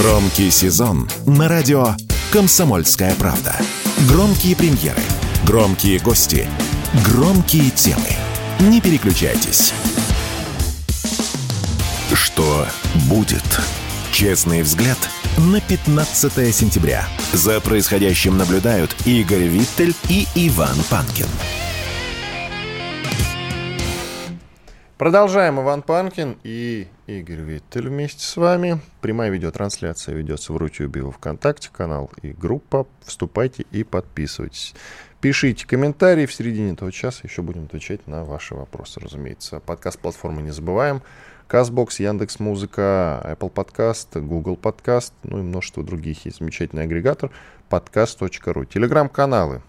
Громкий сезон на радио «Комсомольская правда». Громкие премьеры, громкие гости, громкие темы. Не переключайтесь. Что будет? Честный взгляд на 15 сентября. За происходящим наблюдают Игорь Виттель и Иван Панкин. Продолжаем. Иван Панкин и Игорь Виттель вместе с вами. Прямая видеотрансляция ведется в Рутюбе, в ВКонтакте канал и группа. Вступайте и подписывайтесь. Пишите комментарии. В середине этого часа еще будем отвечать на ваши вопросы, разумеется. Подкаст платформы не забываем. Казбокс, Яндекс Музыка, Apple Podcast, Google Podcast, ну и множество других есть. Замечательный агрегатор подкаст.ру. Телеграм-каналы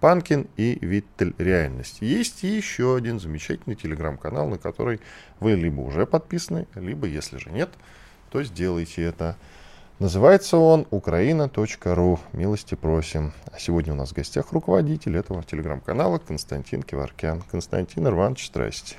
Панкин и Виттель Реальность. Есть еще один замечательный телеграм-канал, на который вы либо уже подписаны, либо, если же нет, то сделайте это. Называется он украина.ру. Милости просим. А сегодня у нас в гостях руководитель этого телеграм-канала Константин Киваркян. Константин Иванович, здрасте.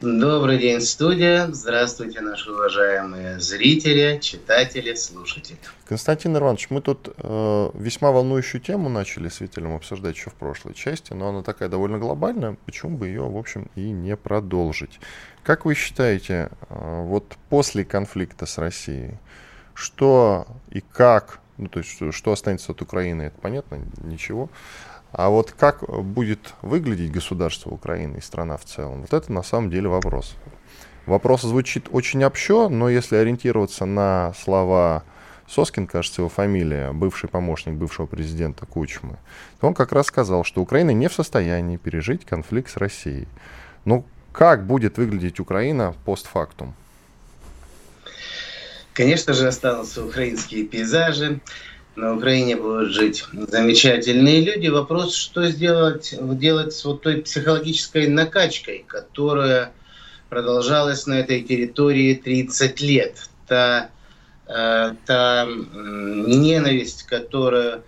Добрый день, студия. Здравствуйте, наши уважаемые зрители, читатели, слушатели. Константин Иванович, мы тут э, весьма волнующую тему начали с Виталем обсуждать еще в прошлой части, но она такая довольно глобальная, почему бы ее, в общем, и не продолжить. Как вы считаете, э, вот после конфликта с Россией, что и как, ну то есть что останется от Украины, это понятно, ничего, а вот как будет выглядеть государство Украины и страна в целом, вот это на самом деле вопрос. Вопрос звучит очень общо, но если ориентироваться на слова Соскин, кажется, его фамилия, бывший помощник бывшего президента Кучмы, то он как раз сказал, что Украина не в состоянии пережить конфликт с Россией. Ну, как будет выглядеть Украина постфактум? Конечно же, останутся украинские пейзажи, на Украине будут жить замечательные люди. Вопрос, что сделать, делать с вот той психологической накачкой, которая продолжалась на этой территории 30 лет. Та, э, та ненависть, которую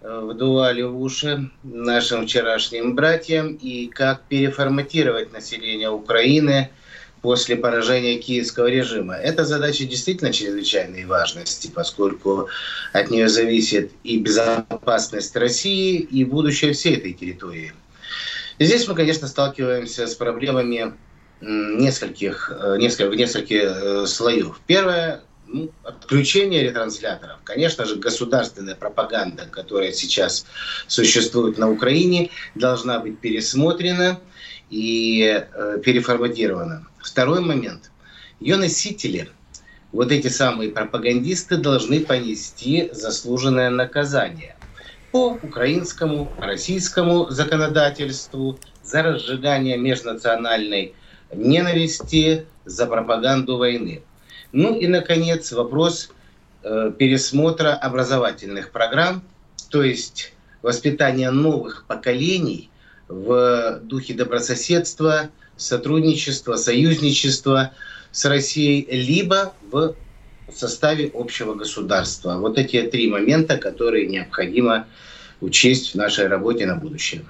э, вдували в уши нашим вчерашним братьям, и как переформатировать население Украины – после поражения киевского режима. Эта задача действительно чрезвычайной важности, поскольку от нее зависит и безопасность России, и будущее всей этой территории. здесь мы, конечно, сталкиваемся с проблемами нескольких, э, нескольких, нескольких э, слоев. Первое ну, отключение ретрансляторов. Конечно же, государственная пропаганда, которая сейчас существует на Украине, должна быть пересмотрена и э, переформатирована. Второй момент. Ее носители, вот эти самые пропагандисты, должны понести заслуженное наказание по украинскому, российскому законодательству за разжигание межнациональной ненависти, за пропаганду войны. Ну и, наконец, вопрос э, пересмотра образовательных программ, то есть воспитания новых поколений в духе добрососедства, сотрудничества, союзничества с Россией, либо в составе общего государства. Вот эти три момента, которые необходимо учесть в нашей работе на будущее.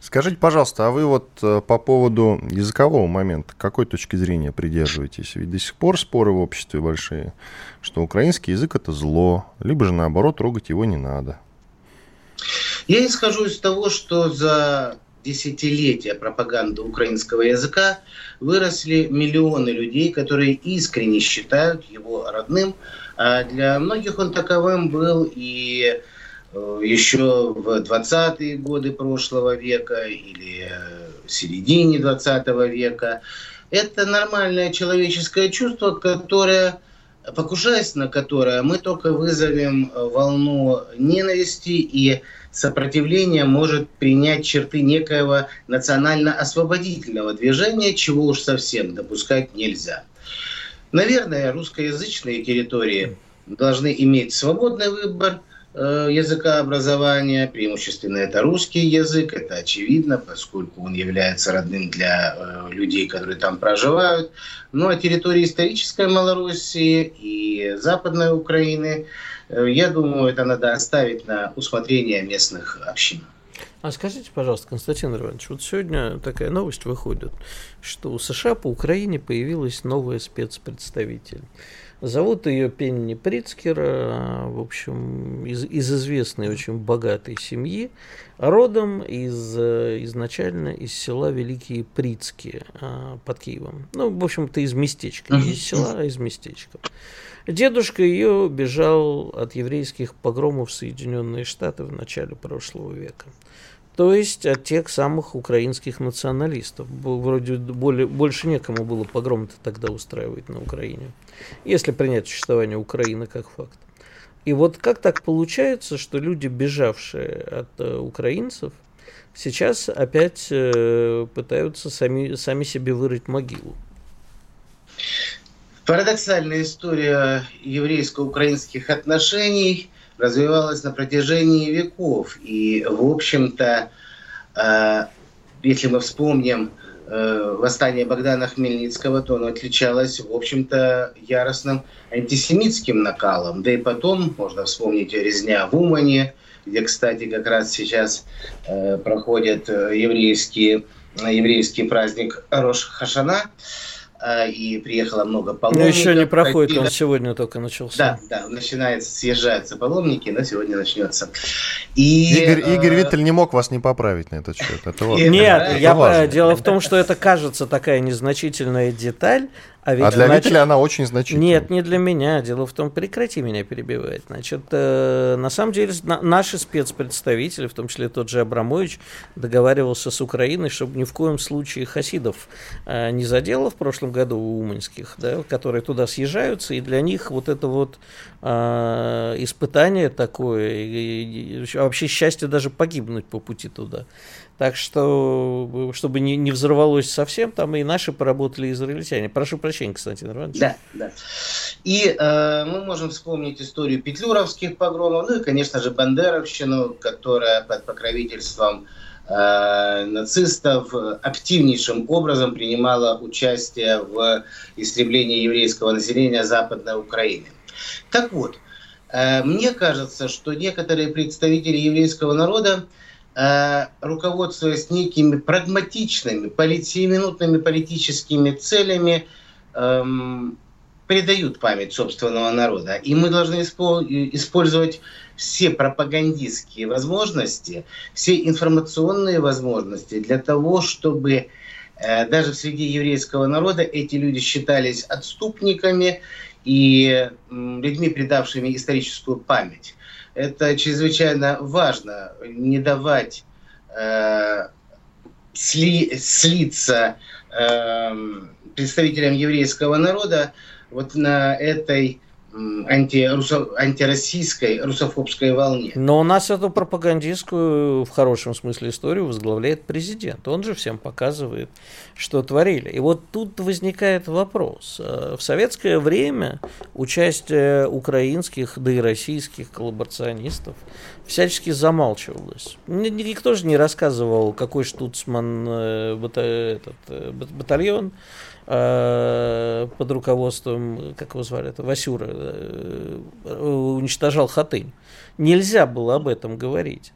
Скажите, пожалуйста, а вы вот э, по поводу языкового момента какой точки зрения придерживаетесь? Ведь до сих пор споры в обществе большие, что украинский язык это зло, либо же наоборот трогать его не надо. Я исхожу из того, что за десятилетия пропаганды украинского языка выросли миллионы людей, которые искренне считают его родным. А для многих он таковым был и э, еще в 20-е годы прошлого века или в середине 20 века. Это нормальное человеческое чувство, которое покушаясь на которое, мы только вызовем волну ненависти и сопротивление может принять черты некоего национально-освободительного движения, чего уж совсем допускать нельзя. Наверное, русскоязычные территории должны иметь свободный выбор э, языка образования, преимущественно это русский язык, это очевидно, поскольку он является родным для э, людей, которые там проживают. Ну а территории исторической Малоруссии и Западной Украины – Э, я думаю, это надо оставить на усмотрение местных общин. А скажите, пожалуйста, Константин Иванович, вот сегодня такая новость выходит, что у США по Украине появилась новая спецпредставитель. Зовут ее Пенни Прицкер, в общем, из, из известной очень богатой семьи, родом из, изначально из села Великие Прицки а, под Киевом. Ну, в общем-то, из местечка, не из села, а из местечка. Дедушка ее бежал от еврейских погромов в Соединенные Штаты в начале прошлого века. То есть от тех самых украинских националистов. Вроде более, больше некому было погром-то тогда устраивать на Украине, если принять существование Украины как факт. И вот как так получается, что люди, бежавшие от э, украинцев, сейчас опять э, пытаются сами, сами себе вырыть могилу? Парадоксальная история еврейско-украинских отношений развивалась на протяжении веков. И, в общем-то, э, если мы вспомним э, восстание Богдана Хмельницкого, то оно отличалось, в общем-то, яростным антисемитским накалом. Да и потом можно вспомнить резня в Умане, где, кстати, как раз сейчас э, проходит еврейский, еврейский праздник Рош Хашана. Э, и приехало много паломников. Но еще не проходит, он сегодня только начался. Да, да, начинается, съезжаются паломники, но сегодня начнется. И, Игорь, э... Игорь Виттель не мог вас не поправить на этот счет. Это важно. Нет, это я, важно. дело в том, что это кажется такая незначительная деталь, а, ведь, а для значит, она очень значительная. Нет, не для меня. Дело в том, прекрати меня перебивать. Значит, э, на самом деле на, наши спецпредставители, в том числе тот же Абрамович, договаривался с Украиной, чтобы ни в коем случае хасидов э, не задело в прошлом году у уманских, да, которые туда съезжаются, и для них вот это вот э, испытание такое, и, и, вообще счастье даже погибнуть по пути туда. Так что, чтобы не, не взорвалось совсем, там и наши поработали израильтяне. Прошу прощения, Константин Иванович. Да, да. И э, мы можем вспомнить историю петлюровских погромов, ну и, конечно же, Бандеровщину, которая под покровительством э, нацистов активнейшим образом принимала участие в истреблении еврейского населения Западной Украины. Так вот, э, мне кажется, что некоторые представители еврейского народа Э, руководствуясь некими прагматичными, сиюминутными политическими целями, эм, предают память собственного народа. И мы должны использовать все пропагандистские возможности, все информационные возможности для того, чтобы э, даже среди еврейского народа эти люди считались отступниками и людьми, предавшими историческую память это чрезвычайно важно, не давать э, сли, слиться э, представителям еврейского народа вот на этой анти антироссийской, русофобской волне. Но у нас эту пропагандистскую, в хорошем смысле, историю возглавляет президент. Он же всем показывает, что творили. И вот тут возникает вопрос. Э, в советское время участие украинских, да и российских коллаборационистов всячески замалчивалось. Никто же не рассказывал, какой штуцман э, этот, э, батальон под руководством, как его звали, это Васюра, э, уничтожал Хатынь. Нельзя было об этом говорить.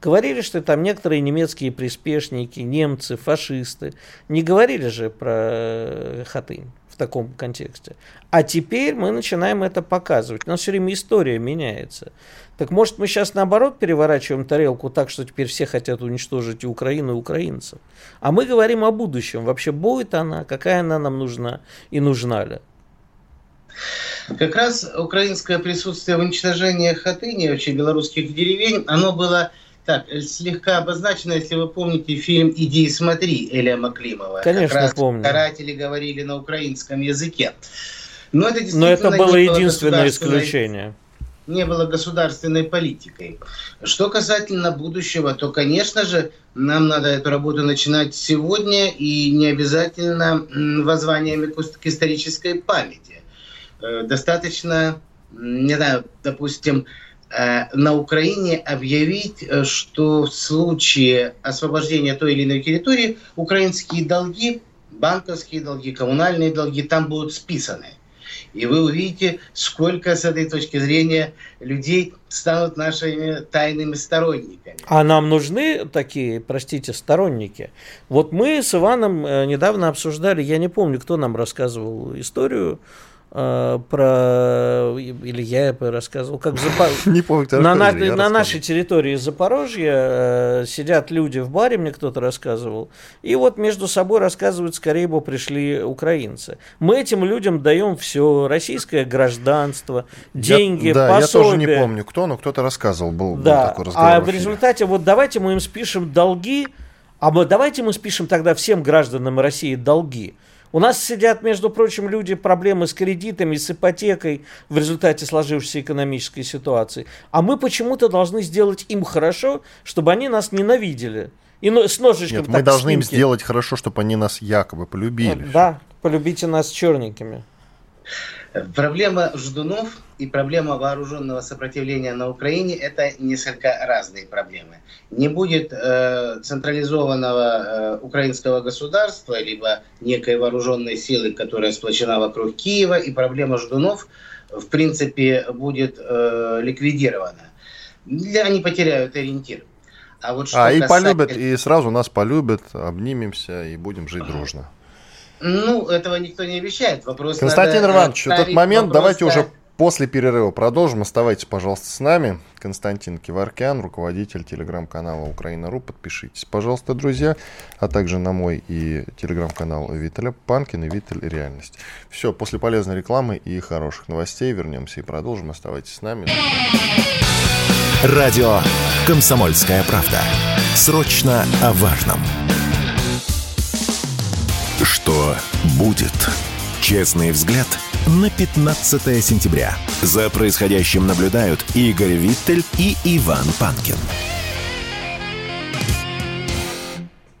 Говорили, что там некоторые немецкие приспешники, немцы, фашисты. Не говорили же про Хатынь в таком контексте. А теперь мы начинаем это показывать. У нас все время история меняется. Так может мы сейчас наоборот переворачиваем тарелку так, что теперь все хотят уничтожить и Украину, и украинцев. А мы говорим о будущем. Вообще будет она, какая она нам нужна и нужна ли? Как раз украинское присутствие в уничтожении Хатыни, вообще белорусских деревень, оно было так, слегка обозначено, если вы помните фильм «Иди и смотри» Эля Маклимова. Конечно, как раз помню. Каратели говорили на украинском языке. Но это, Но это было единственное исключение не было государственной политикой. Что касательно будущего, то, конечно же, нам надо эту работу начинать сегодня и не обязательно воззваниями к исторической памяти. Э, достаточно, не знаю, допустим, э, на Украине объявить, э, что в случае освобождения той или иной территории украинские долги, банковские долги, коммунальные долги там будут списаны. И вы увидите, сколько с этой точки зрения людей станут нашими тайными сторонниками. А нам нужны такие, простите, сторонники? Вот мы с Иваном э, недавно обсуждали, я не помню, кто нам рассказывал историю, э, про или я рассказывал, как Запор... Не помню, на, на, на нашей территории Запорожья э, сидят люди в баре, мне кто-то рассказывал, и вот между собой рассказывают, скорее бы пришли украинцы. Мы этим людям даем все, российское гражданство, деньги, я, да, пособие. я тоже не помню кто, но кто-то рассказывал, был, да. был такой разговор. А в результате вот давайте мы им спишем долги, а мы, давайте мы спишем тогда всем гражданам России долги. У нас сидят, между прочим, люди проблемы с кредитами, с ипотекой в результате сложившейся экономической ситуации. А мы почему-то должны сделать им хорошо, чтобы они нас ненавидели. И с ножичком Нет, мы должны им сделать хорошо, чтобы они нас якобы полюбили. Да, полюбите нас черненькими. Проблема ждунов и проблема вооруженного сопротивления на Украине – это несколько разные проблемы. Не будет э, централизованного э, украинского государства, либо некой вооруженной силы, которая сплочена вокруг Киева, и проблема ждунов, в принципе, будет э, ликвидирована. Они потеряют ориентир. А, вот что а касается... и полюбят, и сразу нас полюбят, обнимемся и будем жить дружно. Ну, этого никто не обещает. Вопрос Константин надо Иванович, этот момент давайте уже после перерыва продолжим. Оставайтесь, пожалуйста, с нами. Константин Киваркян, руководитель телеграм-канала Украина.ру. Подпишитесь, пожалуйста, друзья. А также на мой и телеграм-канал Виталя Панкин и Виталь Реальность. Все, после полезной рекламы и хороших новостей вернемся и продолжим. Оставайтесь с нами. Радио «Комсомольская правда». Срочно о важном. Что будет? Честный взгляд на 15 сентября. За происходящим наблюдают Игорь Виттель и Иван Панкин.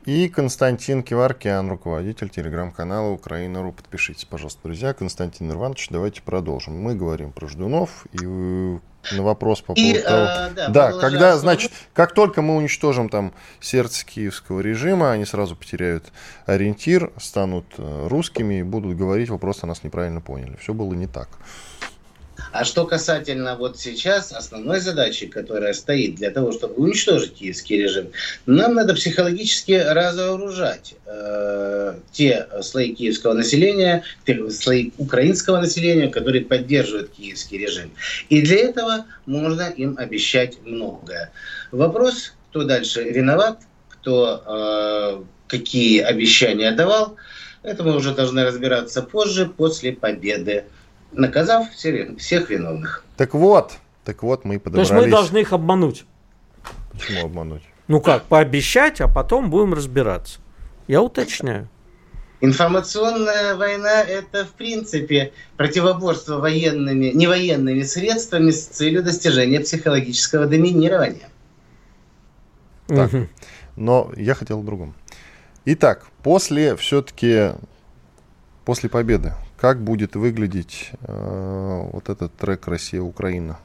И Константин Киваркиан, руководитель телеграм-канала Украина.ру. Подпишитесь, пожалуйста, друзья. Константин Иванович, давайте продолжим. Мы говорим про ждунов и на вопрос по поводу и, того... А, да, да когда, значит, как только мы уничтожим там сердце киевского режима, они сразу потеряют ориентир, станут э, русскими и будут говорить, вы просто нас неправильно поняли. Все было не так. А что касательно вот сейчас основной задачи, которая стоит для того, чтобы уничтожить киевский режим, нам надо психологически разоружать э, те слои киевского населения, те слои украинского населения, которые поддерживают киевский режим. И для этого можно им обещать многое. Вопрос, кто дальше виноват, кто э, какие обещания давал, это мы уже должны разбираться позже, после победы наказав всех виновных. Так вот, так вот мы подобрались. То есть мы должны их обмануть. Почему обмануть? Ну как, пообещать, а потом будем разбираться. Я уточняю. Информационная война – это, в принципе, противоборство военными, невоенными средствами с целью достижения психологического доминирования. Так, угу. но я хотел о другом. Итак, после все-таки, после победы, как будет выглядеть э, вот этот трек Россия-Украина?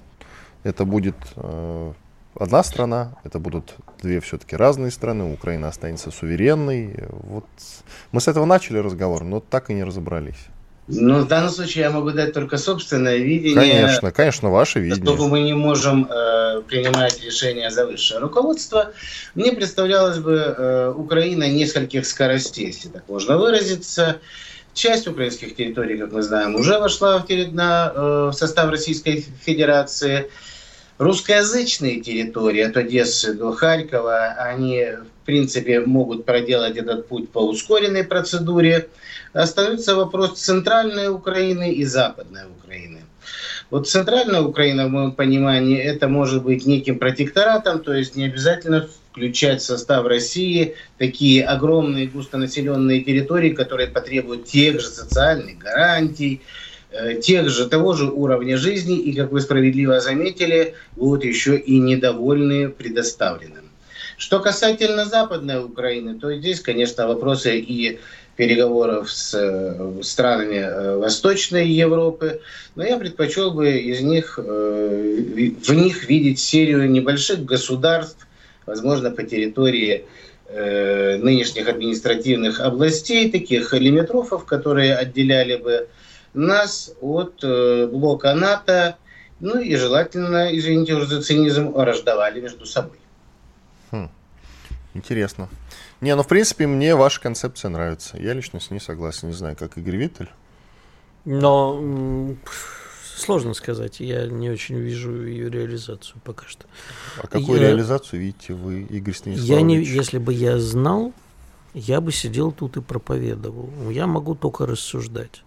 Это будет э, одна страна, это будут две все-таки разные страны, Украина останется суверенной. Вот мы с этого начали разговор, но так и не разобрались. Ну, в данном случае я могу дать только собственное видение. Конечно, конечно, ваше видение. Поскольку мы не можем э, принимать решения за высшее руководство, мне представлялась бы э, Украина нескольких скоростей, если так можно выразиться. Часть украинских территорий, как мы знаем, уже вошла в, на, э, в состав Российской Федерации. Русскоязычные территории от Одессы до Харькова, они, в принципе, могут проделать этот путь по ускоренной процедуре. Остается вопрос центральной Украины и западной Украины. Вот центральная Украина, в моем понимании, это может быть неким протекторатом, то есть не обязательно включать в состав России такие огромные густонаселенные территории, которые потребуют тех же социальных гарантий, э, тех же, того же уровня жизни, и, как вы справедливо заметили, будут еще и недовольны предоставленным. Что касательно Западной Украины, то здесь, конечно, вопросы и переговоров с э, странами э, Восточной Европы, но я предпочел бы из них, в них видеть серию небольших государств, возможно, по территории нынешних административных областей, таких лимитрофов, которые отделяли бы нас от э, блока НАТО, ну и желательно, извините уже за цинизм, рождавали между собой. Хм. Интересно. Не, ну в принципе мне ваша концепция нравится. Я лично с ней согласен. Не знаю, как Игорь Виттель. Но сложно сказать. Я не очень вижу ее реализацию пока что. А какую я... реализацию видите вы, Игорь Станиславович? Я не, если бы я знал, я бы сидел тут и проповедовал. Я могу только рассуждать.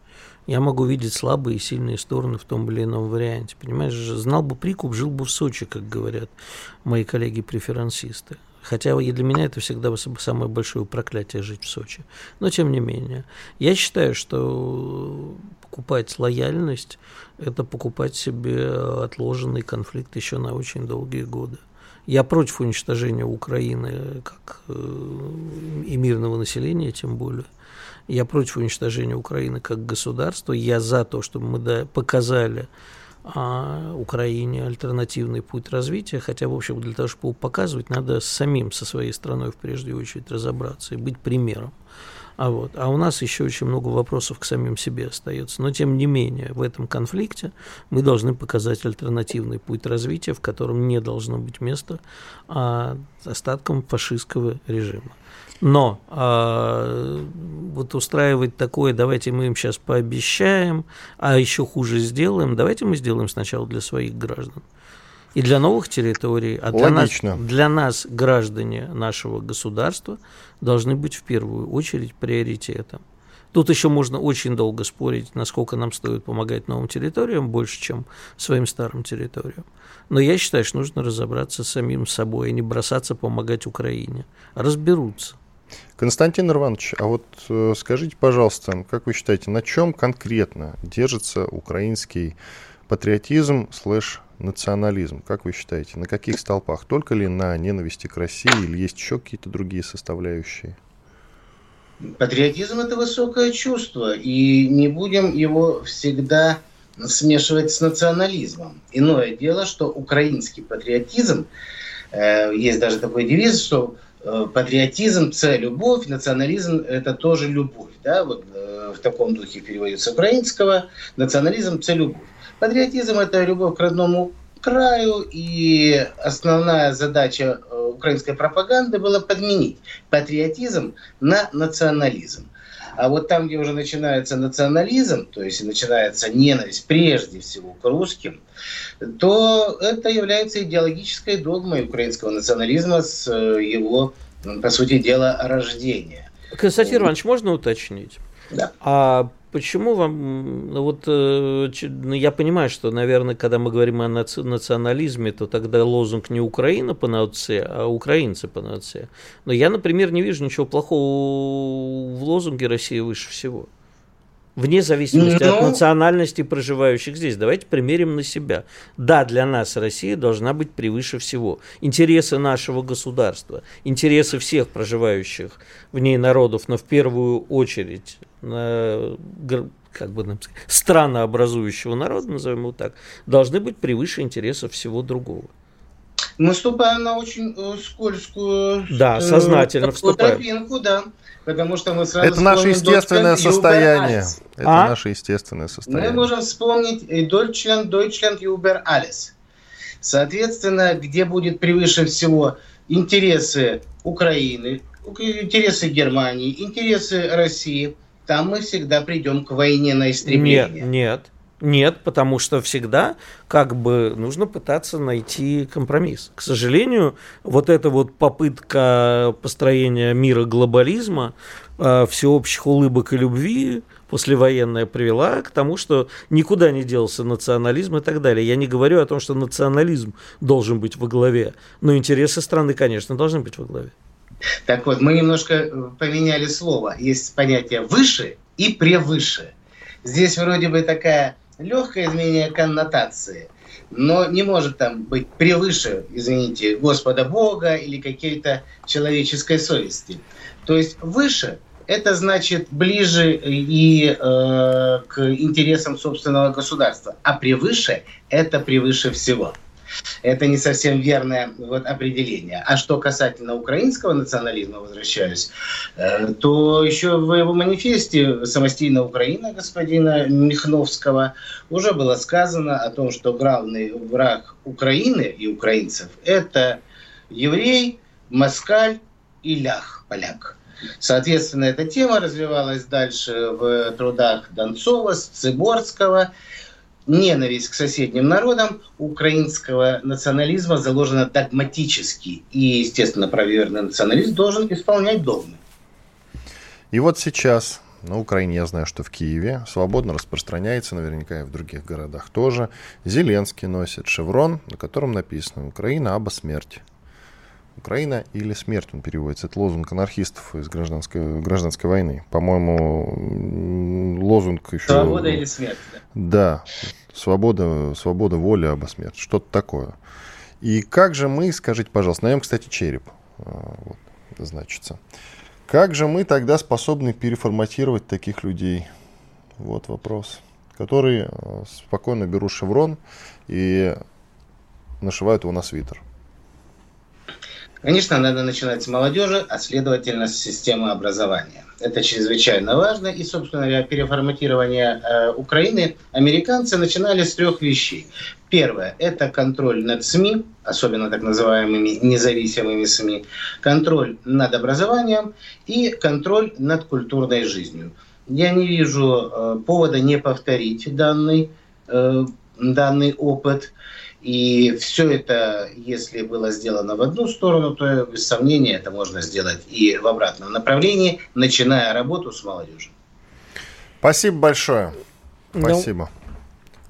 Я могу видеть слабые и сильные стороны в том или ином варианте. Понимаешь, знал бы прикуп, жил бы в Сочи, как говорят мои коллеги-преферансисты. Хотя и для меня это всегда самое большое проклятие жить в Сочи. Но тем не менее. Я считаю, что покупать лояльность – это покупать себе отложенный конфликт еще на очень долгие годы. Я против уничтожения Украины как э, и мирного населения, тем более. Я против уничтожения Украины как государства. Я за то, чтобы мы показали а, Украине альтернативный путь развития. Хотя, в общем, для того, чтобы его показывать, надо самим со своей страной в прежде очередь разобраться и быть примером. А, вот. а у нас еще очень много вопросов к самим себе остается. Но, тем не менее, в этом конфликте мы должны показать альтернативный путь развития, в котором не должно быть места а, остаткам фашистского режима. Но а, вот устраивать такое, давайте мы им сейчас пообещаем, а еще хуже сделаем, давайте мы сделаем сначала для своих граждан и для новых территорий, а для нас, для нас, граждане нашего государства, должны быть в первую очередь приоритетом. Тут еще можно очень долго спорить, насколько нам стоит помогать новым территориям, больше, чем своим старым территориям. Но я считаю, что нужно разобраться с самим собой, а не бросаться помогать Украине. Разберутся. Константин Иванович, а вот э, скажите, пожалуйста, как вы считаете, на чем конкретно держится украинский патриотизм слэш национализм, как вы считаете, на каких столпах? Только ли на ненависти к России или есть еще какие-то другие составляющие? Патриотизм – это высокое чувство, и не будем его всегда смешивать с национализмом. Иное дело, что украинский патриотизм, э, есть даже такой девиз, что э, патриотизм – это любовь, национализм – это тоже любовь. Да? Вот, э, в таком духе переводится украинского. Национализм – это любовь. Патриотизм – это любовь к родному краю, и основная задача э, украинской пропаганды была подменить патриотизм на национализм. А вот там, где уже начинается национализм, то есть начинается ненависть прежде всего к русским, то это является идеологической догмой украинского национализма с э, его, по сути дела, рождения. Константин Иванович, можно уточнить? Да. А почему вам, вот э, ну, я понимаю, что, наверное, когда мы говорим о национализме, то тогда лозунг не Украина по науце, а украинцы по науце. Но я, например, не вижу ничего плохого в лозунге «Россия выше всего». Вне зависимости Но... от ну. национальности проживающих здесь. Давайте примерим на себя. Да, для нас Россия должна быть превыше всего. Интересы нашего государства, интересы всех проживающих в ней народов, но в первую очередь как бы нам сказать, странообразующего народа, назовем его так, должны быть превыше интересов всего другого. Мы вступаем на очень э, скользкую да, э, сознательно вступаем. тропинку, да, потому что мы сразу Это наше естественное состояние. Это а? наше естественное состояние. Мы можем вспомнить Deutschland, Deutschland über alles. Соответственно, где будет превыше всего интересы Украины, интересы Германии, интересы России – там мы всегда придем к войне на истребление. Нет, нет. Нет, потому что всегда как бы нужно пытаться найти компромисс. К сожалению, вот эта вот попытка построения мира глобализма, э, всеобщих улыбок и любви послевоенная привела к тому, что никуда не делся национализм и так далее. Я не говорю о том, что национализм должен быть во главе, но интересы страны, конечно, должны быть во главе. Так вот, мы немножко э, поменяли слово. Есть понятие «выше» и «превыше». Здесь вроде бы такая легкое изменение коннотации, но не может там быть превыше, извините, Господа Бога или какой-то человеческой совести. То есть выше – это значит ближе и э, к интересам собственного государства, а превыше – это превыше всего. Это не совсем верное вот, определение. А что касательно украинского национализма, возвращаюсь, э, то еще в его манифесте «Самостийная Украина» господина Михновского уже было сказано о том, что главный враг Украины и украинцев – это еврей, москаль и лях, поляк. Соответственно, эта тема развивалась дальше в трудах Донцова, Циборского. Ненависть к соседним народам украинского национализма заложена догматически. И, естественно, правоверный националист должен исполнять догмы. И вот сейчас на Украине, я знаю, что в Киеве свободно распространяется, наверняка и в других городах тоже. Зеленский носит шеврон, на котором написано «Украина аба смерть». Украина или смерть, он переводится. Это лозунг анархистов из гражданской, гражданской войны. По-моему, лозунг еще... Свобода или смерть. Да, да свобода, свобода воля обо смерти, что-то такое. И как же мы, скажите, пожалуйста, на нем, кстати, череп, а, вот, значится. Как же мы тогда способны переформатировать таких людей? Вот вопрос. Которые а, спокойно берут шеврон и нашивают его на свитер. Конечно, надо начинать с молодежи, а следовательно с системы образования. Это чрезвычайно важно. И, собственно говоря, переформатирование э, Украины американцы начинали с трех вещей. Первое – это контроль над СМИ, особенно так называемыми независимыми СМИ, контроль над образованием и контроль над культурной жизнью. Я не вижу э, повода не повторить данный, э, данный опыт. И все это, если было сделано в одну сторону, то без сомнения это можно сделать и в обратном направлении, начиная работу с молодежью. Спасибо большое. Ну, Спасибо.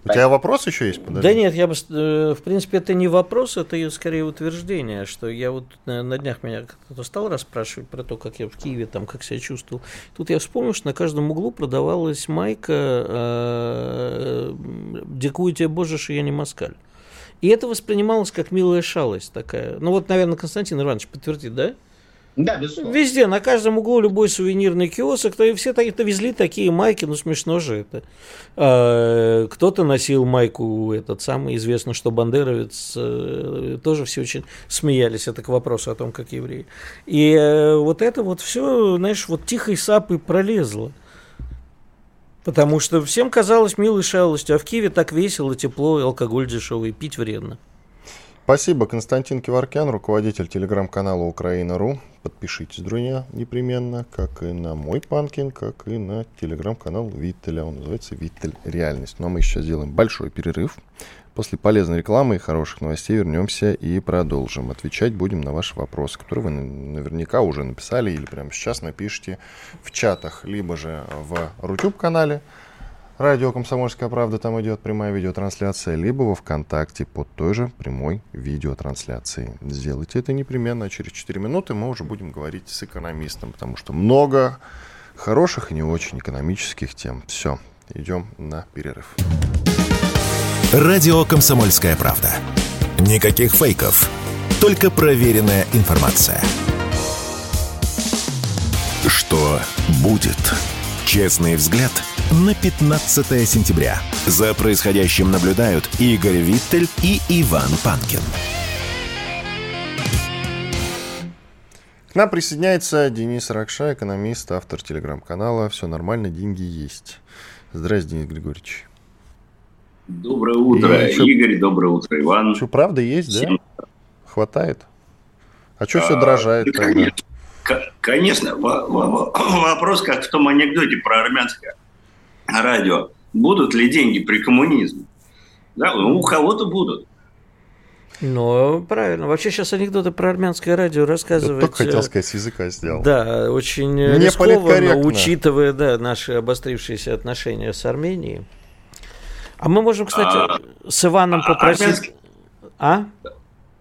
У тебя вопрос еще есть? Подожди. Да нет, я бы, э, в принципе, это не вопрос, это скорее утверждение, что я вот на днях меня кто-то стал расспрашивать про то, как я в Киеве, там, как себя чувствовал. Тут я вспомнил, что на каждом углу продавалась майка э, «Дикую тебе, Боже, что я не москаль». И это воспринималось как милая шалость такая. Ну вот, наверное, Константин Иванович подтвердит, да? Да, безусловно. Везде, на каждом углу любой сувенирный киоск, то и все так, везли такие майки, ну смешно же это. А, кто-то носил майку, этот самый, известно, что бандеровец, э, тоже все очень смеялись, это к вопросу о том, как евреи. И э, вот это вот все, знаешь, вот тихой сапой пролезло. Потому что всем казалось милой шалостью, а в Киеве так весело, тепло, и алкоголь дешевый, пить вредно. Спасибо, Константин Киваркян, руководитель телеграм-канала Украина.ру. Подпишитесь, друзья, непременно, как и на мой Панкин, как и на телеграм-канал Виттеля. Он называется Виттель Реальность. Но мы сейчас сделаем большой перерыв. После полезной рекламы и хороших новостей вернемся и продолжим. Отвечать будем на ваши вопросы, которые вы наверняка уже написали или прямо сейчас напишите в чатах, либо же в YouTube-канале Радио «Комсомольская правда», там идет прямая видеотрансляция, либо во ВКонтакте под той же прямой видеотрансляцией. Сделайте это непременно, а через 4 минуты мы уже будем говорить с экономистом, потому что много хороших и не очень экономических тем. Все, идем на перерыв. Радио «Комсомольская правда». Никаких фейков, только проверенная информация. Что будет? Честный взгляд на 15 сентября. За происходящим наблюдают Игорь Виттель и Иван Панкин. К нам присоединяется Денис Ракша, экономист, автор телеграм-канала «Все нормально, деньги есть». Здравствуйте, Денис Григорьевич. Доброе утро, и Игорь, доброе утро, Иван. Что, правда есть, Всем... да? Хватает? А что а, все дрожает да, тогда? Конечно. Вопрос, как в том анекдоте про армянское радио. Будут ли деньги при коммунизме? Да, ну, у кого-то будут. Ну, правильно. Вообще сейчас анекдоты про армянское радио рассказывать... Я только хотел сказать, с языка сделал. Да, очень Не рискованно, учитывая да, наши обострившиеся отношения с Арменией. А мы можем, кстати, а, с Иваном а попросить... Армянский... А?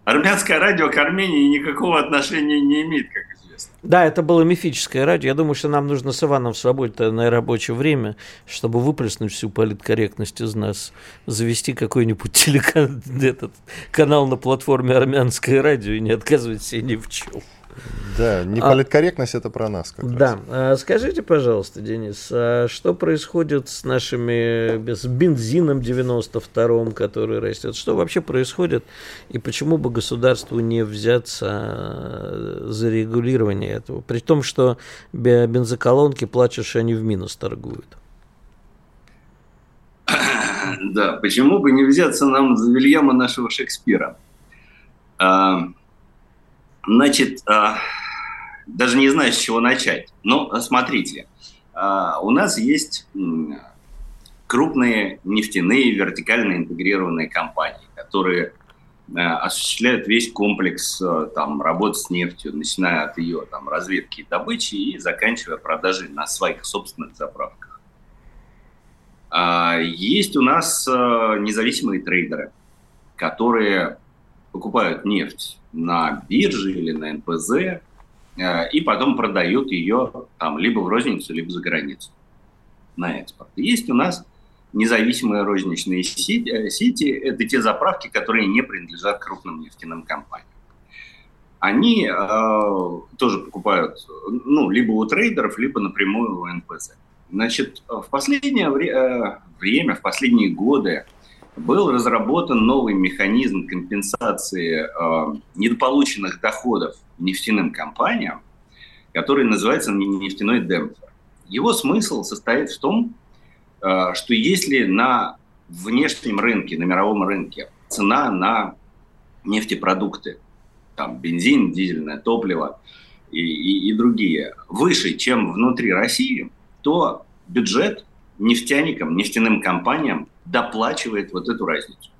Армянское радио к Армении никакого отношения не имеет, как известно. Да, это было мифическое радио. Я думаю, что нам нужно с Иваном в свободе на рабочее время, чтобы выплеснуть всю политкорректность из нас, завести какой-нибудь телеканал, этот канал на платформе армянское радио и не отказывать себе ни в чем. Да, неполиткорректность а, это про нас. Как да, а, скажите, пожалуйста, Денис, а что происходит с нашими с бензином 92-м, который растет? Что вообще происходит и почему бы государству не взяться а, за регулирование этого? При том, что бензоколонки что они в минус торгуют. Да, почему бы не взяться нам за Вильяма нашего Шекспира? А, значит, а, даже не знаю, с чего начать. Но смотрите, а, у нас есть крупные нефтяные вертикально интегрированные компании, которые осуществляют весь комплекс там, работ с нефтью, начиная от ее там, разведки и добычи и заканчивая продажей на своих собственных заправках. А, есть у нас независимые трейдеры, которые покупают нефть на бирже или на НПЗ э, и потом продают ее там либо в розницу, либо за границу на экспорт. Есть у нас независимые розничные сети, э, сети это те заправки, которые не принадлежат крупным нефтяным компаниям. Они э, тоже покупают ну, либо у трейдеров, либо напрямую у НПЗ. Значит, в последнее э, время, в последние годы был разработан новый механизм компенсации э, недополученных доходов нефтяным компаниям, который называется нефтяной демпфер. Его смысл состоит в том, э, что если на внешнем рынке, на мировом рынке цена на нефтепродукты, там бензин, дизельное топливо и, и, и другие выше, чем внутри России, то бюджет нефтяникам, нефтяным компаниям доплачивает вот эту разницу,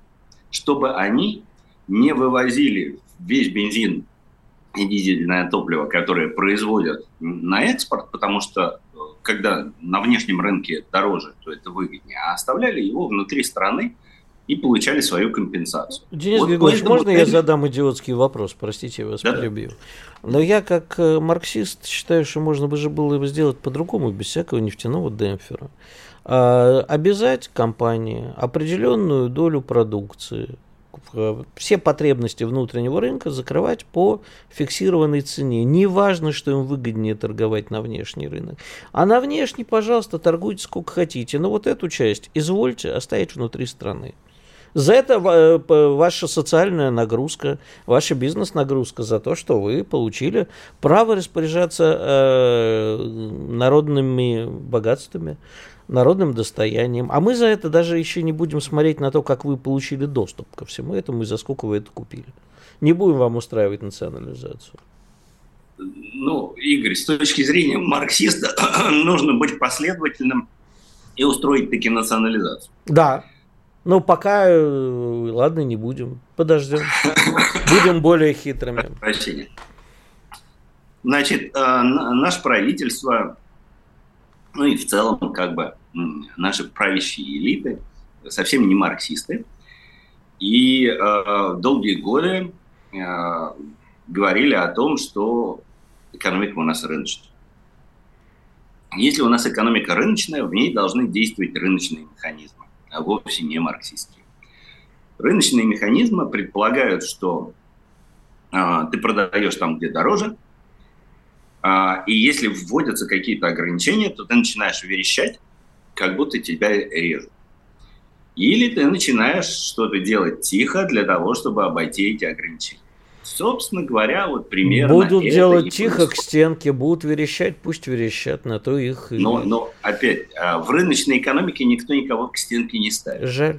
чтобы они не вывозили весь бензин и дизельное топливо, которое производят на экспорт, потому что э, когда на внешнем рынке дороже, то это выгоднее, а оставляли его внутри страны и получали свою компенсацию. Денис вот Григорьевич, можно я задам идиотский вопрос? Простите, я вас да, перебью. Но я как э, марксист считаю, что можно бы же было его сделать по-другому, без всякого нефтяного демпфера. А, обязать компании определенную долю продукции, все потребности внутреннего рынка закрывать по фиксированной цене. Не важно, что им выгоднее торговать на внешний рынок. А на внешний, пожалуйста, торгуйте сколько хотите. Но вот эту часть извольте оставить внутри страны. За это э, ваша социальная нагрузка, ваша бизнес-нагрузка за то, что вы получили право распоряжаться э, народными богатствами, народным достоянием. А мы за это даже еще не будем смотреть на то, как вы получили доступ ко всему этому и за сколько вы это купили. Не будем вам устраивать национализацию. Ну, Игорь, с точки зрения марксиста нужно быть последовательным и устроить таки национализацию. Да, ну, пока, э, ладно, не будем. Подождем. Будем более хитрыми. Прощение. Значит, э, наше правительство, ну и в целом, как бы, наши правящие элиты совсем не марксисты. И э, долгие годы э, говорили о том, что экономика у нас рыночная. Если у нас экономика рыночная, в ней должны действовать рыночные механизмы а вовсе не марксистские. Рыночные механизмы предполагают, что а, ты продаешь там, где дороже, и если вводятся какие-то ограничения, то ты начинаешь верещать, как будто тебя режут. Или ты начинаешь что-то делать тихо для того, чтобы обойти эти ограничения. Собственно говоря, вот примерно Будут делать тихо происходит. к стенке, будут верещать, пусть верещат, на то их... Но, но опять, а, в рыночной экономике никто никого к стенке не ставит. Жаль.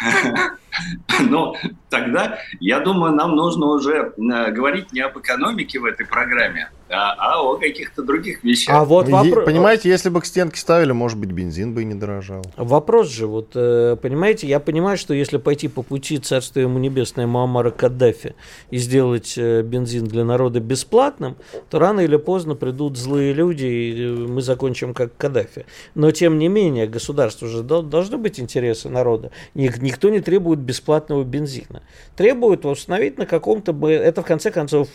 Но тогда, я думаю, нам нужно уже э, говорить не об экономике в этой программе, а, а о каких-то других вещах. А вот вопро... Понимаете, если бы к стенке ставили, может быть, бензин бы и не дорожал. Вопрос же, вот, э, понимаете, я понимаю, что если пойти по пути царства ему небесное Муаммара Каддафи и сделать э, бензин для народа бесплатным, то рано или поздно придут злые люди, и мы закончим как Каддафи. Но, тем не менее, государству же должны быть интересы народа. Никто не требует бесплатного бензина. Требуют установить на каком-то... Это, в конце концов,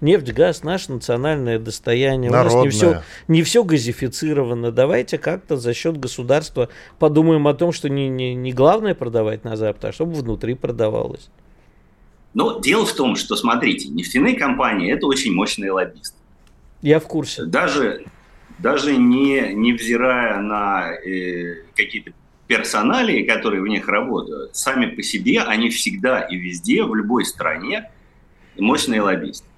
нефть, газ, наш национальный национальное достояние. Народное. У нас не все, не все газифицировано. Давайте как-то за счет государства подумаем о том, что не, не, не главное продавать на Запад, а чтобы внутри продавалось. Но дело в том, что, смотрите, нефтяные компании – это очень мощные лоббисты. Я в курсе. Даже, даже не, невзирая на э, какие-то персоналии, которые в них работают, сами по себе они всегда и везде, в любой стране мощные лоббисты.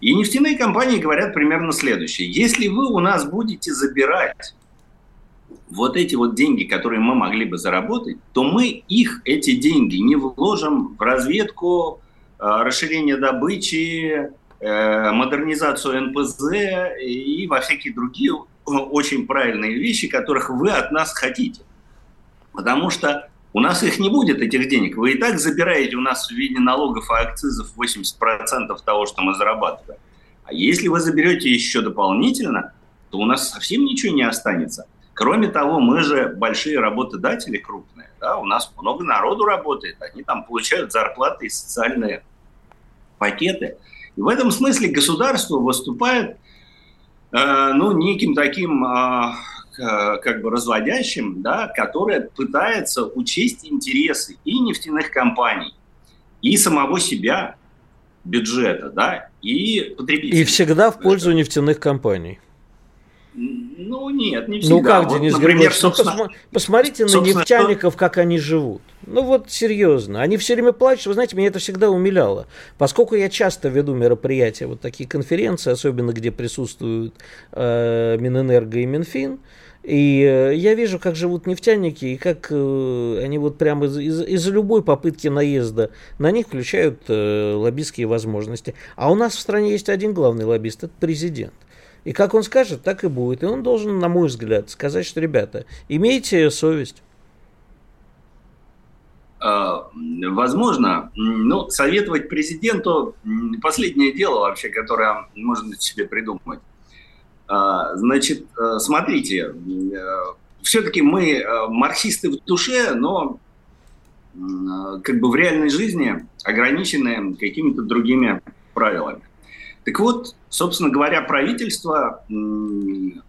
И нефтяные компании говорят примерно следующее. Если вы у нас будете забирать вот эти вот деньги, которые мы могли бы заработать, то мы их, эти деньги, не вложим в разведку, э, расширение добычи, э, модернизацию НПЗ и во всякие другие очень правильные вещи, которых вы от нас хотите. Потому что у нас их не будет, этих денег. Вы и так забираете у нас в виде налогов и акцизов 80% того, что мы зарабатываем. А если вы заберете еще дополнительно, то у нас совсем ничего не останется – Кроме того, мы же большие работодатели крупные, да, у нас много народу работает, они там получают зарплаты и социальные пакеты. И в этом смысле государство выступает э, ну, неким таким э, как бы разводящим, да, которое пытается учесть интересы и нефтяных компаний, и самого себя, бюджета, да, и потребителей. И всегда в пользу нефтяных компаний. Ну, нет, не всегда. Ну, как, вот, Денис например, Григорьевич, ну, собственно, посмотрите на нефтяников, как они живут. Ну, вот серьезно. Они все время плачут. Вы знаете, меня это всегда умиляло. Поскольку я часто веду мероприятия, вот такие конференции, особенно где присутствуют э, Минэнерго и Минфин, и э, я вижу, как живут нефтяники, и как э, они вот прямо из- из- из-за любой попытки наезда на них включают э, лоббистские возможности. А у нас в стране есть один главный лоббист, это президент. И как он скажет, так и будет. И он должен, на мой взгляд, сказать, что, ребята, имейте совесть. А, возможно, но советовать президенту последнее дело вообще, которое можно себе придумать. А, значит, э, смотрите, э, все-таки мы э, марксисты в душе, но как бы в реальной жизни ограничены какими-то другими правилами. Так вот, собственно говоря, правительство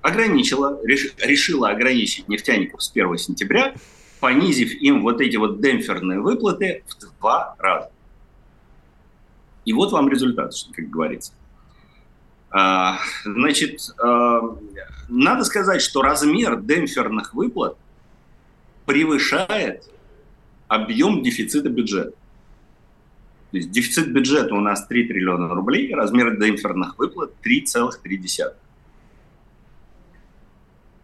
ограничило, решило ограничить нефтяников с 1 сентября, понизив им вот эти вот демпферные выплаты в два раза. И вот вам результат, как говорится. А, значит, надо сказать, что размер демпферных выплат превышает объем дефицита бюджета. То есть дефицит бюджета у нас 3 триллиона рублей, размер демпферных выплат 3,3.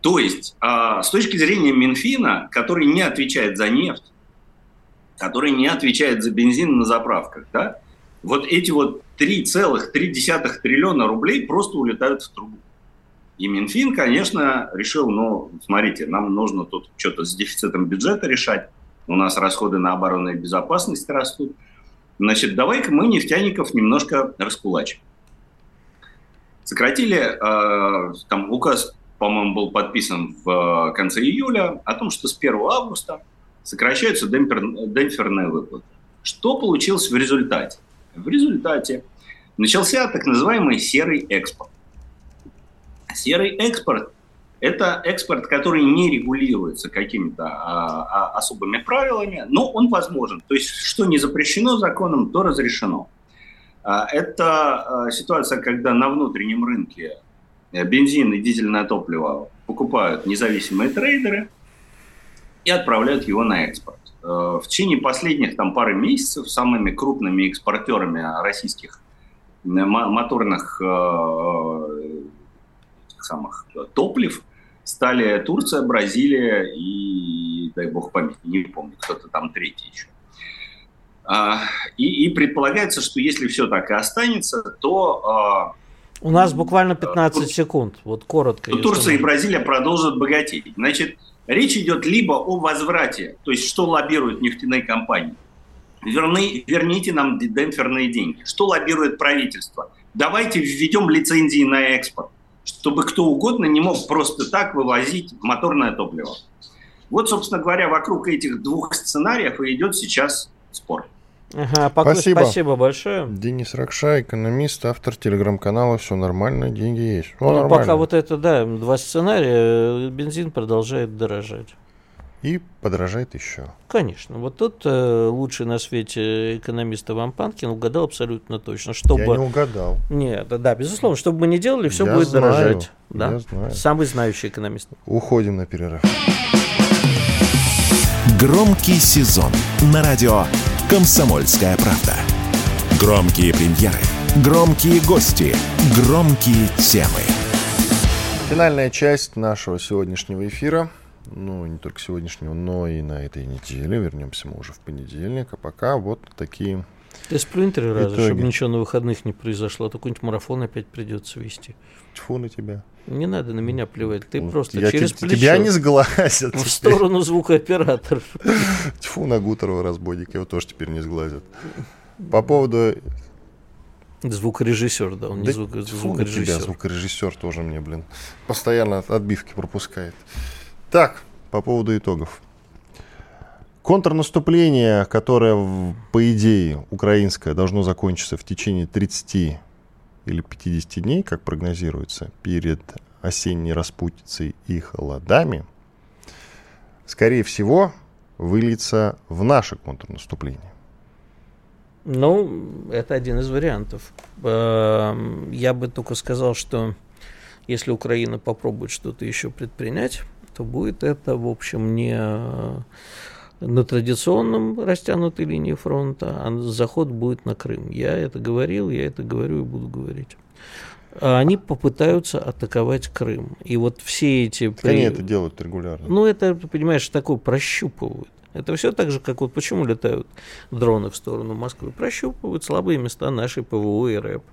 То есть а, с точки зрения Минфина, который не отвечает за нефть, который не отвечает за бензин на заправках, да, вот эти вот 3,3 триллиона рублей просто улетают в трубу. И Минфин, конечно, решил, ну, смотрите, нам нужно тут что-то с дефицитом бюджета решать. У нас расходы на оборону и безопасность растут. Значит, давай-ка мы нефтяников немножко раскулачим. Сократили, э, там указ, по-моему, был подписан в конце июля о том, что с 1 августа сокращаются демпфер, демпферные выплаты. Что получилось в результате? В результате начался так называемый серый экспорт. Серый экспорт это экспорт, который не регулируется какими-то а, а, особыми правилами, но он возможен. То есть, что не запрещено законом, то разрешено. А, это а, ситуация, когда на внутреннем рынке бензин и дизельное топливо покупают независимые трейдеры и отправляют его на экспорт. Э, в течение последних там, пары месяцев самыми крупными экспортерами российских э, моторных самых топлив стали Турция, Бразилия и, дай бог памяти, не помню, кто-то там третий еще. А, и, и предполагается, что если все так и останется, то... А, У нас буквально 15 а, секунд, вот коротко. То Турция и Бразилия продолжат богатеть. Значит, речь идет либо о возврате, то есть что лоббируют нефтяные компании, Верни, верните нам демпферные деньги. Что лоббирует правительство? Давайте введем лицензии на экспорт чтобы кто угодно не мог просто так вывозить моторное топливо. Вот, собственно говоря, вокруг этих двух сценариев и идет сейчас спор. Ага, пока, спасибо. спасибо большое. Денис Ракша, экономист, автор телеграм-канала «Все нормально, деньги есть». ну, пока вот это, да, два сценария, бензин продолжает дорожать. И подорожает еще. Конечно. Вот тут э, лучший на свете экономист Иван Панкин угадал абсолютно точно. Чтобы... Я не угадал. Нет, да, безусловно. Что бы мы ни делали, все я будет знаю, дорожать. Да? Я знаю. Самый знающий экономист. Уходим на перерыв. Громкий сезон на радио «Комсомольская правда». Громкие премьеры, громкие гости, громкие темы. Финальная часть нашего сегодняшнего эфира – ну, не только сегодняшнего, но и на этой неделе. Вернемся мы уже в понедельник. А пока вот такие Ты сплюнь три раза, итоги. чтобы ничего на выходных не произошло. А то какой-нибудь марафон опять придется вести. Тьфу на тебя. Не надо на меня плевать. Ты просто я через плечо. Тебя не сглазят. В сторону звукооператора. Тьфу на Гутерова разбойника. Его тоже теперь не сглазят. По поводу Звукорежиссер, да, он да не звук, звукорежиссер. Тебя, звукорежиссер тоже мне, блин, постоянно отбивки пропускает. Так, по поводу итогов. Контрнаступление, которое, по идее, украинское, должно закончиться в течение 30 или 50 дней, как прогнозируется, перед осенней распутицей и холодами, скорее всего, выльется в наше контрнаступление. Ну, это один из вариантов. Эм, я бы только сказал, что если Украина попробует что-то еще предпринять, то будет это, в общем, не на традиционном растянутой линии фронта, а заход будет на Крым. Я это говорил, я это говорю и буду говорить. Они попытаются атаковать Крым. И вот все эти... Они это делают регулярно. Ну, это, понимаешь, такое прощупывают. Это все так же, как вот почему летают дроны в сторону Москвы. Прощупывают слабые места нашей ПВО и РЭП.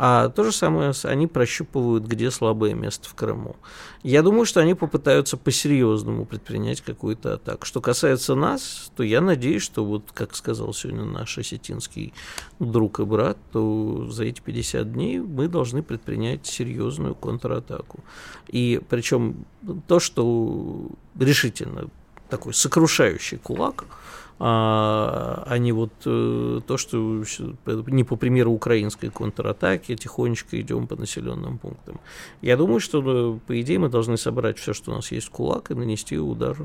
А то же самое они прощупывают, где слабое место в Крыму. Я думаю, что они попытаются по-серьезному предпринять какую-то атаку. Что касается нас, то я надеюсь, что вот, как сказал сегодня наш осетинский друг и брат, то за эти 50 дней мы должны предпринять серьезную контратаку. И причем то, что решительно такой сокрушающий кулак – а, а не вот э, то, что не по примеру украинской контратаки, тихонечко идем по населенным пунктам. Я думаю, что, э, по идее, мы должны собрать все, что у нас есть в кулак, и нанести удар.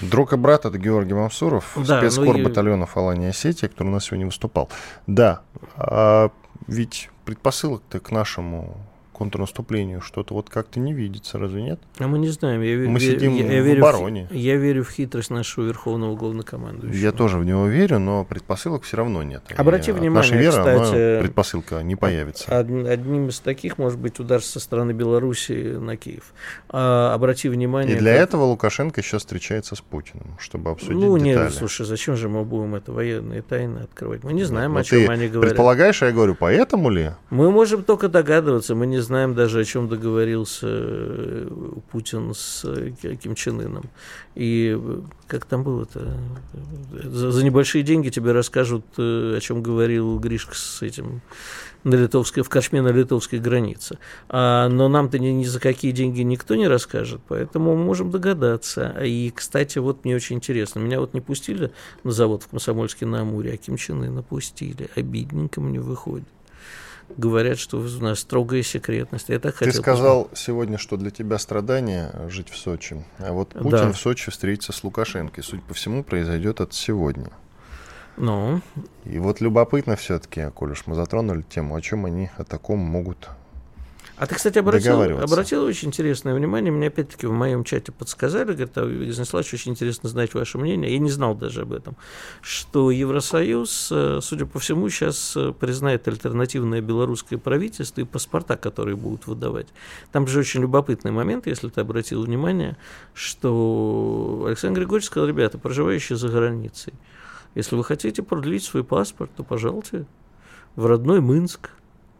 Друг и брат это Георгий Мамсуров, да, спецкор ну и... батальона Фалания Осетия, который у нас сегодня выступал. Да, а ведь предпосылок-то к нашему контрнаступлению что-то вот как-то не видится, разве нет? А мы не знаем. Я, мы я, сидим я, я в верю обороне. В, я верю в хитрость нашего верховного главнокомандующего. Я тоже в него верю, но предпосылок все равно нет. Обрати и внимание, наша вера, кстати, предпосылка не появится. одним из таких может быть удар со стороны Беларуси на Киев. А, обрати внимание... И для как... этого Лукашенко сейчас встречается с Путиным, чтобы обсудить ну, детали. Ну, нет, слушай, зачем же мы будем это военные тайны открывать? Мы не знаем, но о чем они говорят. предполагаешь, я говорю, поэтому ли? Мы можем только догадываться, мы не знаем даже, о чем договорился э, Путин с э, Ким Чен Ыном. И э, как там было-то? За, за небольшие деньги тебе расскажут, о чем говорил Гришка с этим на литовской, в Кашме на литовской границе. А, но нам-то ни, ни за какие деньги никто не расскажет, поэтому мы можем догадаться. И, кстати, вот мне очень интересно, меня вот не пустили на завод в Комсомольске на Амуре, а Ким Чен Ына пустили. Обидненько мне выходит говорят, что у нас строгая секретность. Я так Ты сказал посмотреть. сегодня, что для тебя страдание жить в Сочи, а вот Путин да. в Сочи встретится с Лукашенко. И, судя по всему, произойдет это сегодня. Ну. И вот любопытно все-таки, коль уж мы затронули тему, о чем они о таком могут а ты, кстати, обратил, обратил очень интересное внимание, мне опять-таки в моем чате подсказали, говорят, а, очень интересно знать ваше мнение, я не знал даже об этом, что Евросоюз, э, судя по всему, сейчас э, признает альтернативное белорусское правительство и паспорта, которые будут выдавать. Там же очень любопытный момент, если ты обратил внимание, что Александр Григорьевич сказал, ребята, проживающие за границей, если вы хотите продлить свой паспорт, то, пожалуйста, в родной Минск,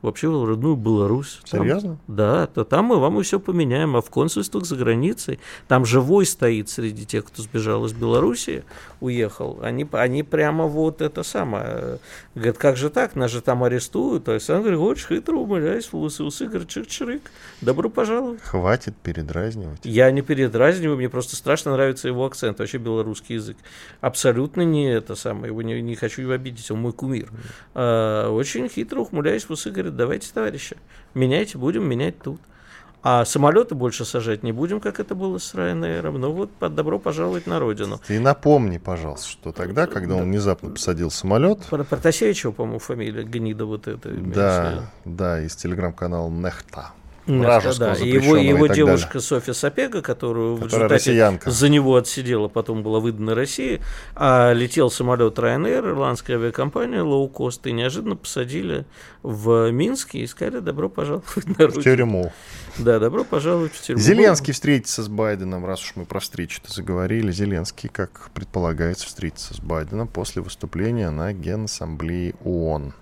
вообще в родную Беларусь. Там, Серьезно? Да, то там мы вам и все поменяем, а в консульствах за границей, там живой стоит среди тех, кто сбежал из Беларуси, уехал, они, они прямо вот это самое, говорят, как же так, нас же там арестуют, Александр Григорьевич хитро умыляясь, в усы, усы, говорит, чик-чирик, добро пожаловать. Хватит передразнивать. Я не передразниваю, мне просто страшно нравится его акцент, вообще белорусский язык. Абсолютно не это самое, его не, не хочу его обидеть, он мой кумир. А, очень хитро ухмыляясь в усы, говорит, говорит, давайте, товарищи, меняйте, будем менять тут. А самолеты больше сажать не будем, как это было с Ryanair. Ну вот, под добро пожаловать на родину. Ты напомни, пожалуйста, что тогда, когда он внезапно посадил самолет... Про Протасевичева, по-моему, фамилия, гнида вот эта. Да, да, из телеграм-канала Нехта. Да. И его, его и девушка далее. Софья Сапега, которую Которая в россиянка. за него отсидела, потом была выдана России, а летел самолет Ryanair, ирландская авиакомпания, лоукост, и неожиданно посадили в Минске и сказали добро пожаловать на родину. В тюрьму. Да, добро пожаловать в тюрьму. Зеленский встретится с Байденом, раз уж мы про встречу-то заговорили. Зеленский, как предполагается, встретится с Байденом после выступления на Генассамблее ООН.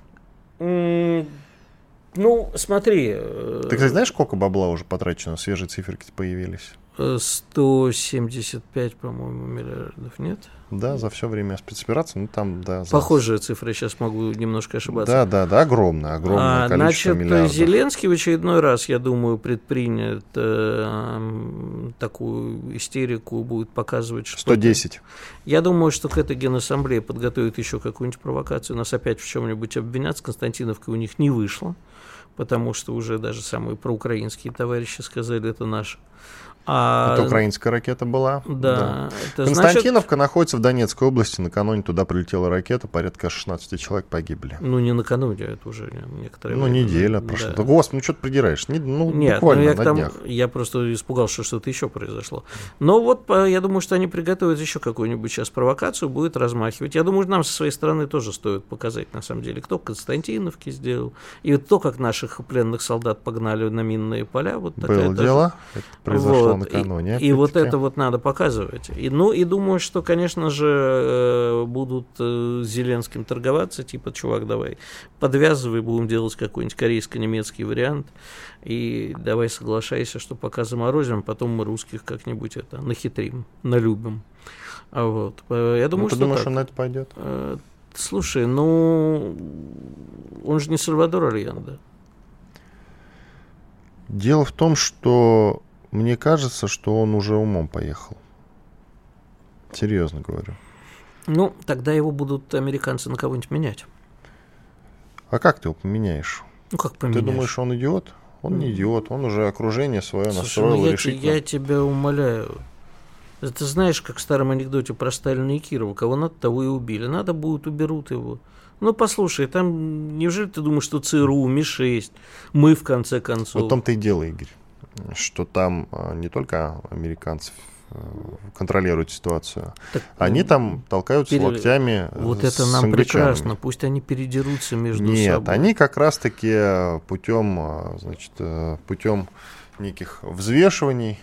Ну, смотри. Ты, кстати, знаешь, сколько бабла уже потрачено? Свежие циферки появились. 175, по-моему, миллиардов, нет? Да, за все время спецоперации, ну там, да. За... Похожая цифра, сейчас могу немножко ошибаться. Да, да, да, огромная, огромное а, количество значит, миллиардов. Зеленский в очередной раз, я думаю, предпринят э, такую истерику, будет показывать, что... 110. Я думаю, что к этой генассамблее подготовят еще какую-нибудь провокацию, нас опять в чем-нибудь обвинят, с Константиновкой у них не вышло, потому что уже даже самые проукраинские товарищи сказали, это наш а... Это украинская ракета была. Да. да. Константиновка значит... находится в Донецкой области. Накануне туда прилетела ракета, порядка 16 человек погибли. Ну, не накануне, это уже некоторые. Ну, неделя прошла. Да. господи, ну что ты придираешь? Не, ну, Нет, буквально ну, я, на там, днях. я просто испугался, что что-то еще произошло. Но вот я думаю, что они приготовят еще какую-нибудь сейчас провокацию, будет размахивать. Я думаю, нам со своей стороны тоже стоит показать, на самом деле, кто Константиновки сделал. И вот то, как наших пленных солдат погнали на минные поля. Вот Было дело. Это произошло вот. Накануне. И, и вот это вот надо показывать. И, ну и думаю, что, конечно же, э, будут э, с Зеленским торговаться, типа, чувак, давай, подвязывай, будем делать какой-нибудь корейско-немецкий вариант, и давай соглашайся, что пока заморозим, потом мы русских как-нибудь это нахитрим, налюбим. А вот. Э, я думаю, ну, ты что думаешь, так. он на это пойдет? Слушай, ну, он же не Сальвадор Альянда. Дело в том, что мне кажется, что он уже умом поехал. Серьезно говорю. Ну, тогда его будут американцы на кого-нибудь менять. А как ты его поменяешь? Ну, как поменяешь? Ты думаешь, он идиот? Он не идиот, он уже окружение свое Слушай, настроил ну я, решительно. я тебя умоляю. Ты знаешь, как в старом анекдоте про Сталина и Кирова, кого надо, того и убили. Надо будет, уберут его. Ну, послушай, там, неужели ты думаешь, что ЦРУ, Ми-6, мы, в конце концов... Вот в том-то и дело, Игорь что там а, не только американцы э, контролируют ситуацию. Так, они там толкаются пере... локтями. Вот это нам прекрасно. Пусть они передерутся между Нет, собой. Нет, они как раз-таки путем, значит, э, путем неких взвешиваний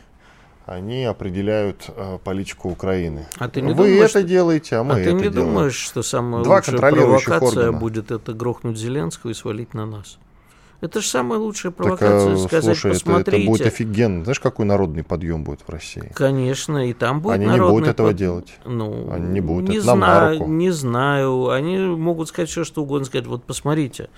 они определяют э, политику Украины. А ты не Вы думаешь, это делаете, а мы а это ты не делаем. думаешь, что самая Два лучшая провокация органа. будет это грохнуть Зеленского и свалить на нас? Это же самая лучшая провокация, так, сказать, слушай, посмотрите. Это, это будет офигенно. Знаешь, какой народный подъем будет в России? Конечно, и там будет Они не будут этого под... делать. Ну, Они не будут. Не это знаю, нам на руку. не знаю. Они могут сказать все, что угодно. Сказать, вот посмотрите,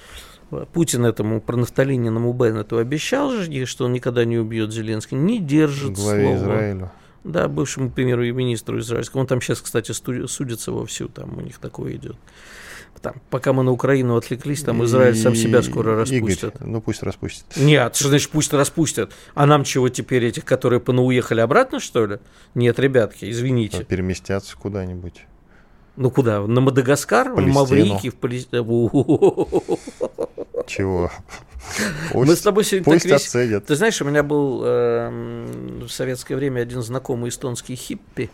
Путин этому пронафталиненному Беннету обещал же, что он никогда не убьет Зеленского. Не держит Главе слова. Израиля. Да, бывшему премьеру-министру израильскому. Он там сейчас, кстати, судится вовсю, там у них такое идет там, пока мы на Украину отвлеклись, там Израиль сам себя скоро распустит. Игорь, ну пусть распустит. Нет, что значит пусть распустят? А нам чего теперь, этих, которые уехали обратно, что ли? Нет, ребятки, извините. Переместятся куда-нибудь. Ну куда? На Мадагаскар? В Маврикий, в Палестину? Чего? Пусть, Мы с тобой сегодня пусть так весь... оценят. Ты знаешь, у меня был э, в советское время один знакомый эстонский хиппи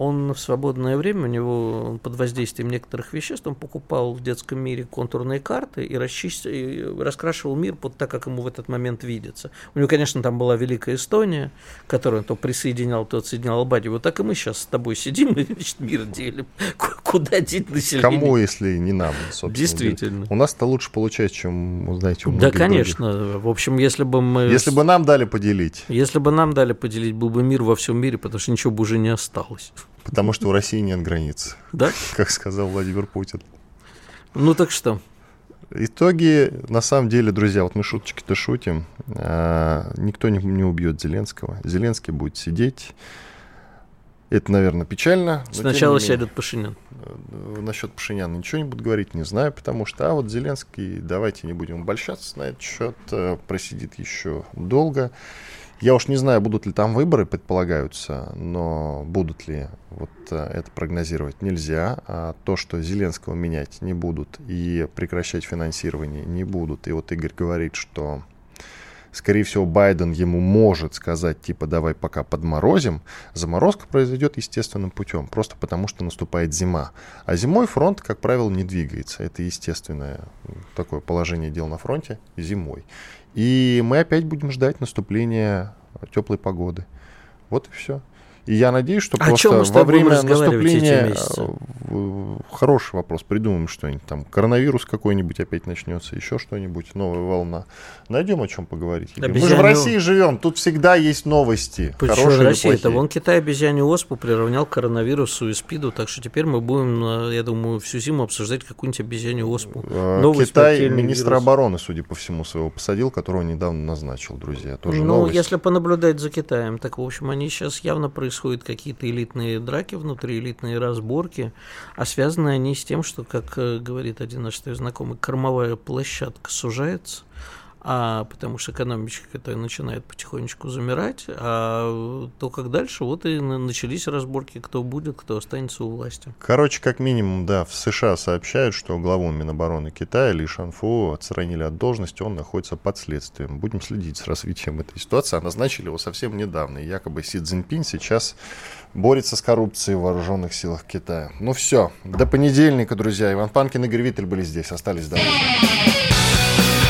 он в свободное время, у него под воздействием некоторых веществ, он покупал в детском мире контурные карты и, расчист... и раскрашивал мир под так, как ему в этот момент видится. У него, конечно, там была Великая Эстония, которую он то присоединял, то отсоединял Албанию. Вот так и мы сейчас с тобой сидим и значит, мир делим. Куда деть население? Кому, если не нам, собственно. Действительно. У нас это лучше получается, чем, знаете, у Да, конечно. Других. В общем, если бы мы... Если бы нам дали поделить. Если бы нам дали поделить, был бы мир во всем мире, потому что ничего бы уже не осталось. Потому что у России нет границ. Да? Как сказал Владимир Путин. Ну так что? Итоги, на самом деле, друзья, вот мы шуточки-то шутим. А, никто не, не убьет Зеленского. Зеленский будет сидеть. Это, наверное, печально. Сначала сядет Пашинян. насчет Пашиняна ничего не буду говорить, не знаю, потому что, а вот Зеленский, давайте не будем обольщаться на этот счет, э, просидит еще долго. Я уж не знаю, будут ли там выборы, предполагаются, но будут ли, вот э, это прогнозировать нельзя. А то, что Зеленского менять не будут и прекращать финансирование не будут. И вот Игорь говорит, что скорее всего, Байден ему может сказать, типа, давай пока подморозим, заморозка произойдет естественным путем, просто потому что наступает зима. А зимой фронт, как правило, не двигается. Это естественное такое положение дел на фронте зимой. И мы опять будем ждать наступления теплой погоды. Вот и все. И я надеюсь, что О просто во время наступления э, хороший вопрос, придумаем что-нибудь там. Коронавирус какой-нибудь опять начнется, еще что-нибудь, новая волна. Найдем о чем поговорить. Обезьяне... Мы же в России живем, тут всегда есть новости. Почему в России? Это вон Китай обезьянью оспу приравнял к коронавирусу и спиду, так что теперь мы будем, э, я думаю, всю зиму обсуждать какую-нибудь обезьянью оспу. Э, Новый Китай министра вирус. обороны, судя по всему, своего посадил, которого недавно назначил, друзья. Тоже ну, новость. если понаблюдать за Китаем, так, в общем, они сейчас явно происходят происходят какие-то элитные драки внутри, элитные разборки, а связаны они с тем, что, как э, говорит один наш знакомый, кормовая площадка сужается, а потому что экономичка это начинает потихонечку замирать, а то как дальше, вот и начались разборки, кто будет, кто останется у власти. Короче, как минимум, да, в США сообщают, что главу Минобороны Китая Ли Шанфу отстранили от должности, он находится под следствием. Будем следить с развитием этой ситуации, а назначили его совсем недавно, и якобы Си Цзиньпинь сейчас борется с коррупцией в вооруженных силах Китая. Ну все, до понедельника, друзья. Иван Панкин и Игорь были здесь, остались довольны.